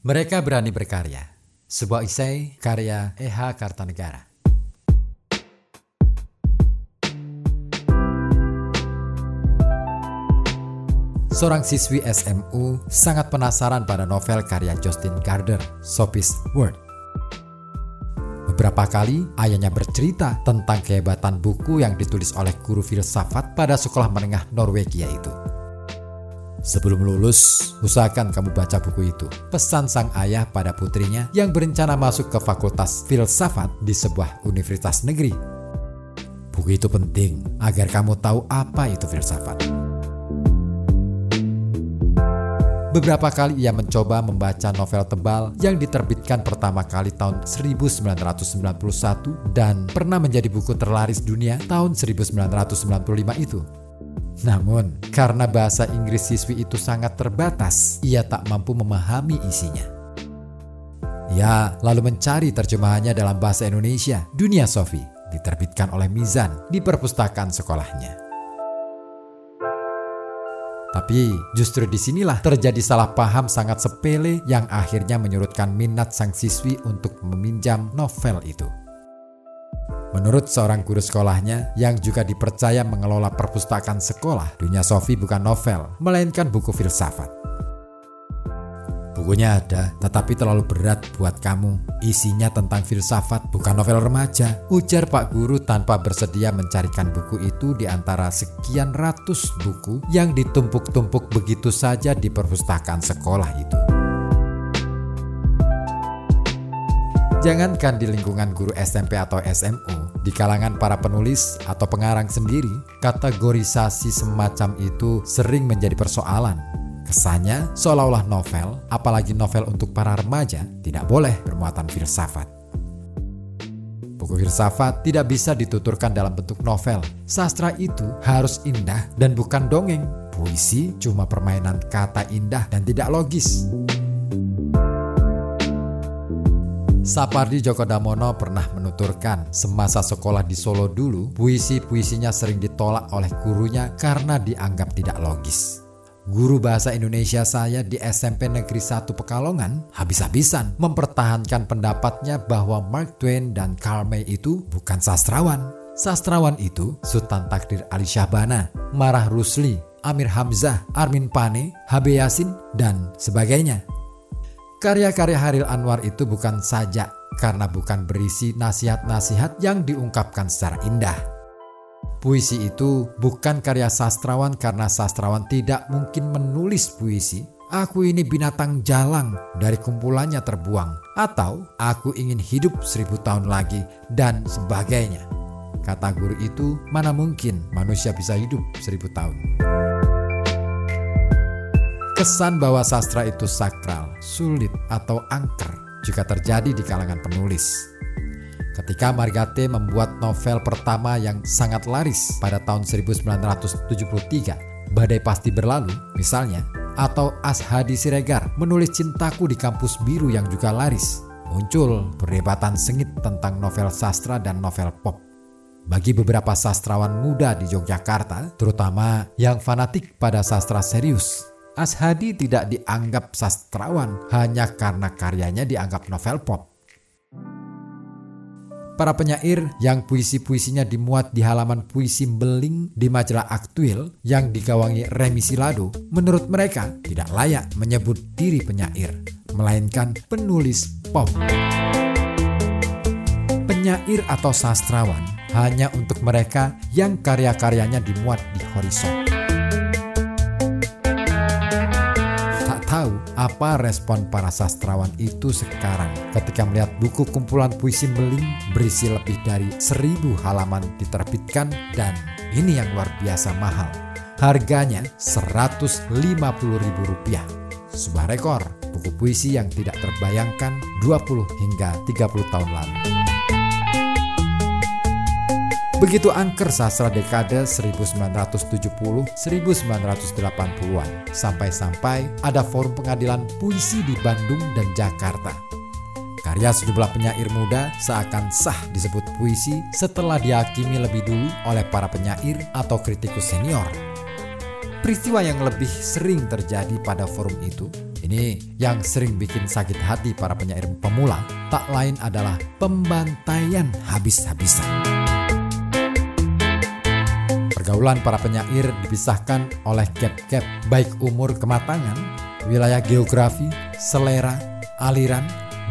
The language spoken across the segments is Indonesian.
Mereka berani berkarya. Sebuah isai karya E.H. Kartanegara. Seorang siswi SMU sangat penasaran pada novel karya Justin Gardner, Sophie's World. Beberapa kali ayahnya bercerita tentang kehebatan buku yang ditulis oleh guru filsafat pada sekolah menengah Norwegia itu. Sebelum lulus, usahakan kamu baca buku itu. Pesan sang ayah pada putrinya yang berencana masuk ke fakultas filsafat di sebuah universitas negeri. Buku itu penting agar kamu tahu apa itu filsafat. Beberapa kali ia mencoba membaca novel tebal yang diterbitkan pertama kali tahun 1991 dan pernah menjadi buku terlaris dunia tahun 1995 itu. Namun, karena bahasa Inggris siswi itu sangat terbatas, ia tak mampu memahami isinya. Ia lalu mencari terjemahannya dalam bahasa Indonesia, Dunia Sofi, diterbitkan oleh Mizan di perpustakaan sekolahnya. Tapi justru di sinilah terjadi salah paham sangat sepele yang akhirnya menyurutkan minat sang siswi untuk meminjam novel itu. Menurut seorang guru sekolahnya yang juga dipercaya mengelola perpustakaan sekolah, Dunia Sofi bukan novel, melainkan buku filsafat. Bukunya ada, tetapi terlalu berat buat kamu. Isinya tentang filsafat, bukan novel remaja. Ujar Pak Guru tanpa bersedia mencarikan buku itu di antara sekian ratus buku yang ditumpuk-tumpuk begitu saja di perpustakaan sekolah itu. Jangankan di lingkungan guru SMP atau SMU, di kalangan para penulis atau pengarang sendiri, kategorisasi semacam itu sering menjadi persoalan Kesannya seolah-olah novel, apalagi novel untuk para remaja, tidak boleh bermuatan filsafat. Buku filsafat tidak bisa dituturkan dalam bentuk novel. Sastra itu harus indah dan bukan dongeng. Puisi cuma permainan kata indah dan tidak logis. Sapardi Djoko Damono pernah menuturkan semasa sekolah di Solo dulu, puisi-puisinya sering ditolak oleh gurunya karena dianggap tidak logis. Guru bahasa Indonesia saya di SMP Negeri 1 Pekalongan habis-habisan mempertahankan pendapatnya bahwa Mark Twain dan Karl May itu bukan sastrawan. Sastrawan itu Sultan Takdir Ali Syahbana, Marah Rusli, Amir Hamzah, Armin Pane, HB Yasin, dan sebagainya. Karya-karya Haril Anwar itu bukan saja karena bukan berisi nasihat-nasihat yang diungkapkan secara indah Puisi itu bukan karya sastrawan karena sastrawan tidak mungkin menulis puisi. Aku ini binatang jalang dari kumpulannya terbuang. Atau aku ingin hidup seribu tahun lagi dan sebagainya. Kata guru itu, mana mungkin manusia bisa hidup seribu tahun. Kesan bahwa sastra itu sakral, sulit, atau angker juga terjadi di kalangan penulis. Ketika Margate membuat novel pertama yang sangat laris pada tahun 1973, Badai Pasti Berlalu misalnya, atau Ashadi Siregar menulis Cintaku di Kampus Biru yang juga laris, muncul perdebatan sengit tentang novel sastra dan novel pop. Bagi beberapa sastrawan muda di Yogyakarta, terutama yang fanatik pada sastra serius, Ashadi tidak dianggap sastrawan hanya karena karyanya dianggap novel pop para penyair yang puisi-puisinya dimuat di halaman puisi beling di majalah Aktuil yang digawangi Remi Silado, menurut mereka tidak layak menyebut diri penyair, melainkan penulis pop. Penyair atau sastrawan hanya untuk mereka yang karya-karyanya dimuat di horizon. Apa respon para sastrawan itu sekarang ketika melihat buku kumpulan puisi Meling berisi lebih dari seribu halaman diterbitkan dan ini yang luar biasa mahal. Harganya Rp150.000. Sebuah rekor buku puisi yang tidak terbayangkan 20 hingga 30 tahun lalu. Begitu angker sastra dekade 1970-1980-an, sampai-sampai ada forum pengadilan puisi di Bandung dan Jakarta. Karya sejumlah penyair muda seakan sah disebut puisi setelah dihakimi lebih dulu oleh para penyair atau kritikus senior. Peristiwa yang lebih sering terjadi pada forum itu Ini yang sering bikin sakit hati para penyair pemula, tak lain adalah pembantaian habis-habisan. Pergaulan para penyair dipisahkan oleh gap-gap baik umur kematangan, wilayah geografi, selera, aliran,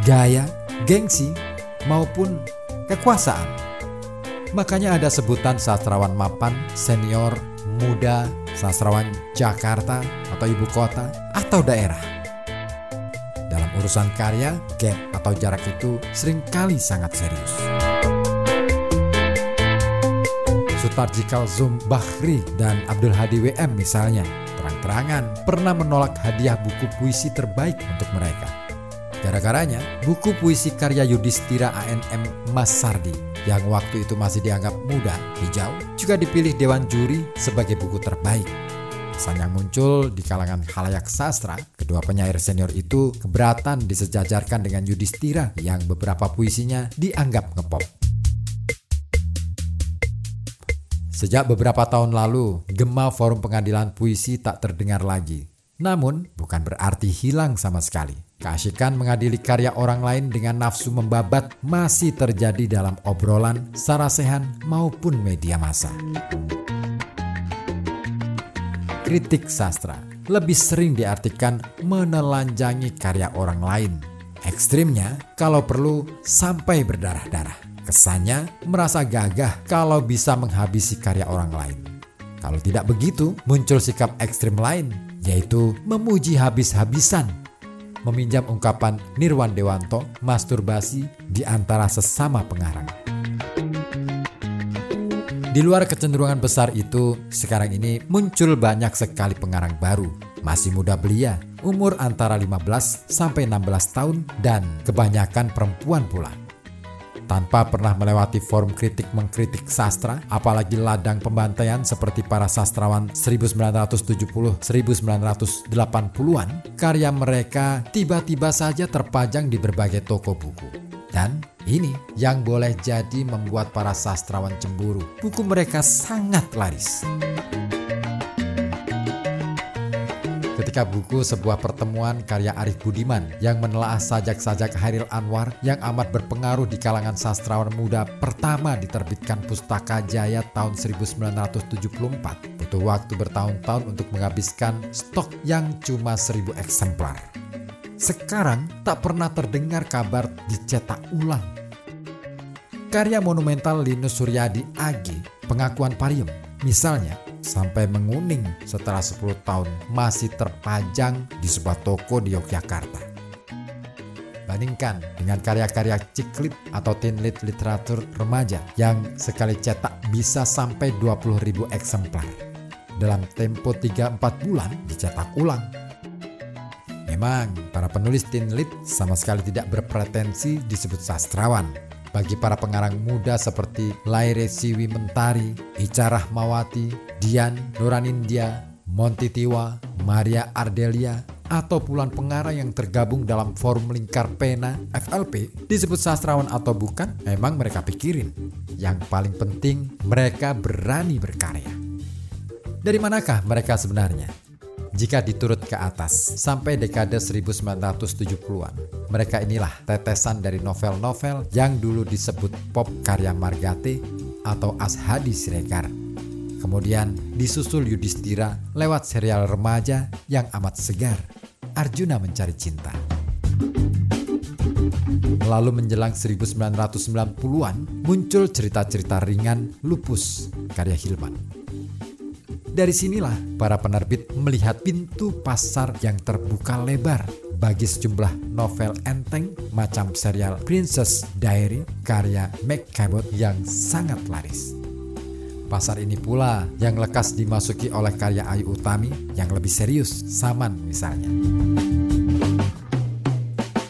gaya, gengsi, maupun kekuasaan. Makanya ada sebutan sastrawan mapan, senior, muda, sastrawan Jakarta atau ibu kota atau daerah. Dalam urusan karya, gap atau jarak itu sering kali sangat serius. Sutarjikal Zum Bahri dan Abdul Hadi WM misalnya, terang-terangan pernah menolak hadiah buku puisi terbaik untuk mereka. Gara-garanya, buku puisi karya Yudhistira ANM Mas Sardi yang waktu itu masih dianggap muda, hijau, juga dipilih Dewan Juri sebagai buku terbaik. Kesan yang muncul di kalangan halayak sastra, kedua penyair senior itu keberatan disejajarkan dengan Yudhistira yang beberapa puisinya dianggap ngepop. Sejak beberapa tahun lalu, gema forum pengadilan puisi tak terdengar lagi. Namun, bukan berarti hilang sama sekali. Keasikan mengadili karya orang lain dengan nafsu membabat masih terjadi dalam obrolan, sarasehan, maupun media massa kritik sastra lebih sering diartikan menelanjangi karya orang lain. Ekstrimnya, kalau perlu sampai berdarah-darah. Kesannya merasa gagah kalau bisa menghabisi karya orang lain. Kalau tidak begitu, muncul sikap ekstrim lain, yaitu memuji habis-habisan. Meminjam ungkapan Nirwan Dewanto, masturbasi di antara sesama pengarang. Di luar kecenderungan besar itu, sekarang ini muncul banyak sekali pengarang baru. Masih muda belia, umur antara 15 sampai 16 tahun dan kebanyakan perempuan pula. Tanpa pernah melewati forum kritik mengkritik sastra, apalagi ladang pembantaian seperti para sastrawan 1970-1980-an, karya mereka tiba-tiba saja terpajang di berbagai toko buku. Dan ini yang boleh jadi membuat para sastrawan cemburu. Buku mereka sangat laris. Ketika buku sebuah pertemuan karya Arif Budiman yang menelaah sajak-sajak Hairil Anwar yang amat berpengaruh di kalangan sastrawan muda pertama diterbitkan Pustaka Jaya tahun 1974 butuh waktu bertahun-tahun untuk menghabiskan stok yang cuma seribu eksemplar. Sekarang tak pernah terdengar kabar dicetak ulang. Karya monumental Linus Suryadi AG, pengakuan Parium, misalnya sampai menguning setelah 10 tahun masih terpajang di sebuah toko di Yogyakarta. Bandingkan dengan karya-karya ciklit atau tinlit literatur remaja yang sekali cetak bisa sampai 20.000 eksemplar. Dalam tempo 3-4 bulan dicetak ulang Memang, para penulis teen lit sama sekali tidak berpretensi disebut sastrawan. Bagi para pengarang muda seperti Laire Siwi Mentari, Ica Rahmawati, Dian, Noranindya, Monty Tiwa, Maria Ardelia, atau puluhan pengarang yang tergabung dalam forum lingkar pena FLP disebut sastrawan atau bukan memang mereka pikirin. Yang paling penting mereka berani berkarya. Dari manakah mereka sebenarnya? Jika diturut ke atas, sampai dekade 1970-an, mereka inilah tetesan dari novel-novel yang dulu disebut pop karya Margate atau Ashadi Siregar. Kemudian disusul Yudhistira lewat serial remaja yang amat segar, Arjuna Mencari Cinta. Lalu menjelang 1990-an muncul cerita-cerita ringan Lupus karya Hilman. Dari sinilah para penerbit melihat pintu pasar yang terbuka lebar bagi sejumlah novel enteng macam serial Princess Diary karya Meg Cabot yang sangat laris. Pasar ini pula yang lekas dimasuki oleh karya Ayu Utami yang lebih serius, Saman misalnya.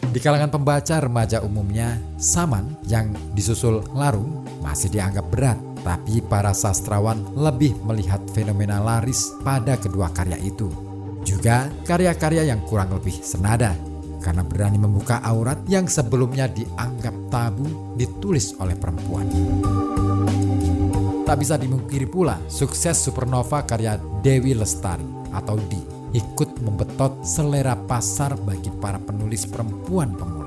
Di kalangan pembaca remaja umumnya, Saman yang disusul Larung masih dianggap berat tapi para sastrawan lebih melihat fenomena laris pada kedua karya itu. Juga karya-karya yang kurang lebih senada karena berani membuka aurat yang sebelumnya dianggap tabu ditulis oleh perempuan. Tak bisa dimungkiri pula sukses supernova karya Dewi Lestari atau Di ikut membetot selera pasar bagi para penulis perempuan pemula.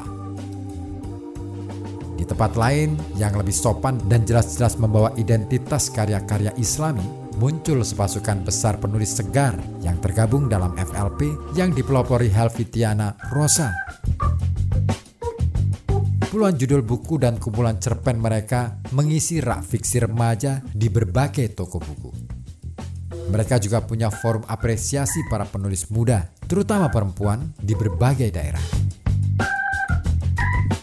Tempat lain yang lebih sopan dan jelas-jelas membawa identitas karya-karya Islami, muncul sepasukan besar penulis segar yang tergabung dalam FLP yang dipelopori Helvitiana Rosa. Puluhan judul buku dan kumpulan cerpen mereka mengisi rak fiksi remaja di berbagai toko buku. Mereka juga punya forum apresiasi para penulis muda, terutama perempuan, di berbagai daerah.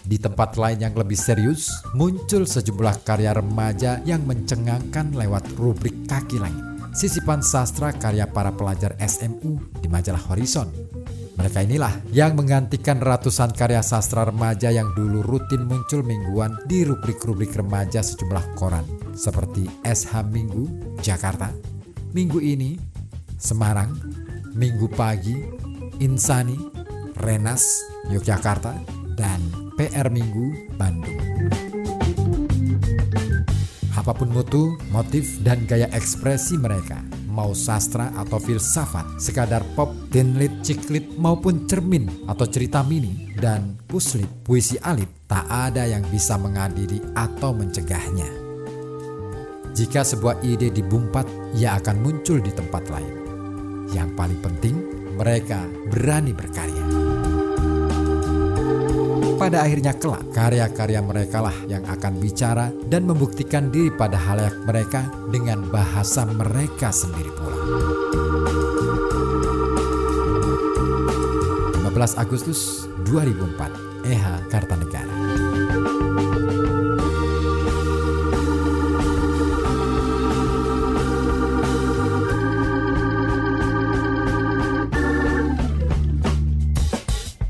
Di tempat lain yang lebih serius, muncul sejumlah karya remaja yang mencengangkan lewat rubrik kaki langit. Sisipan sastra karya para pelajar SMU di majalah Horizon. Mereka inilah yang menggantikan ratusan karya sastra remaja yang dulu rutin muncul mingguan di rubrik-rubrik remaja sejumlah koran seperti SH Minggu, Jakarta, Minggu ini, Semarang, Minggu Pagi, Insani, Renas, Yogyakarta, dan PR Minggu, Bandung. Apa pun mutu, motif, dan gaya ekspresi mereka, mau sastra atau filsafat, sekadar pop, tinlit, ciklit maupun cermin atau cerita mini dan puslit, puisi alit, tak ada yang bisa mengadili atau mencegahnya. Jika sebuah ide dibumpat, ia akan muncul di tempat lain. Yang paling penting, mereka berani berkarya. Pada akhirnya kelak, karya-karya mereka lah yang akan bicara dan membuktikan diri pada halayak mereka dengan bahasa mereka sendiri pula. 15 Agustus 2004, EH Kartanegara.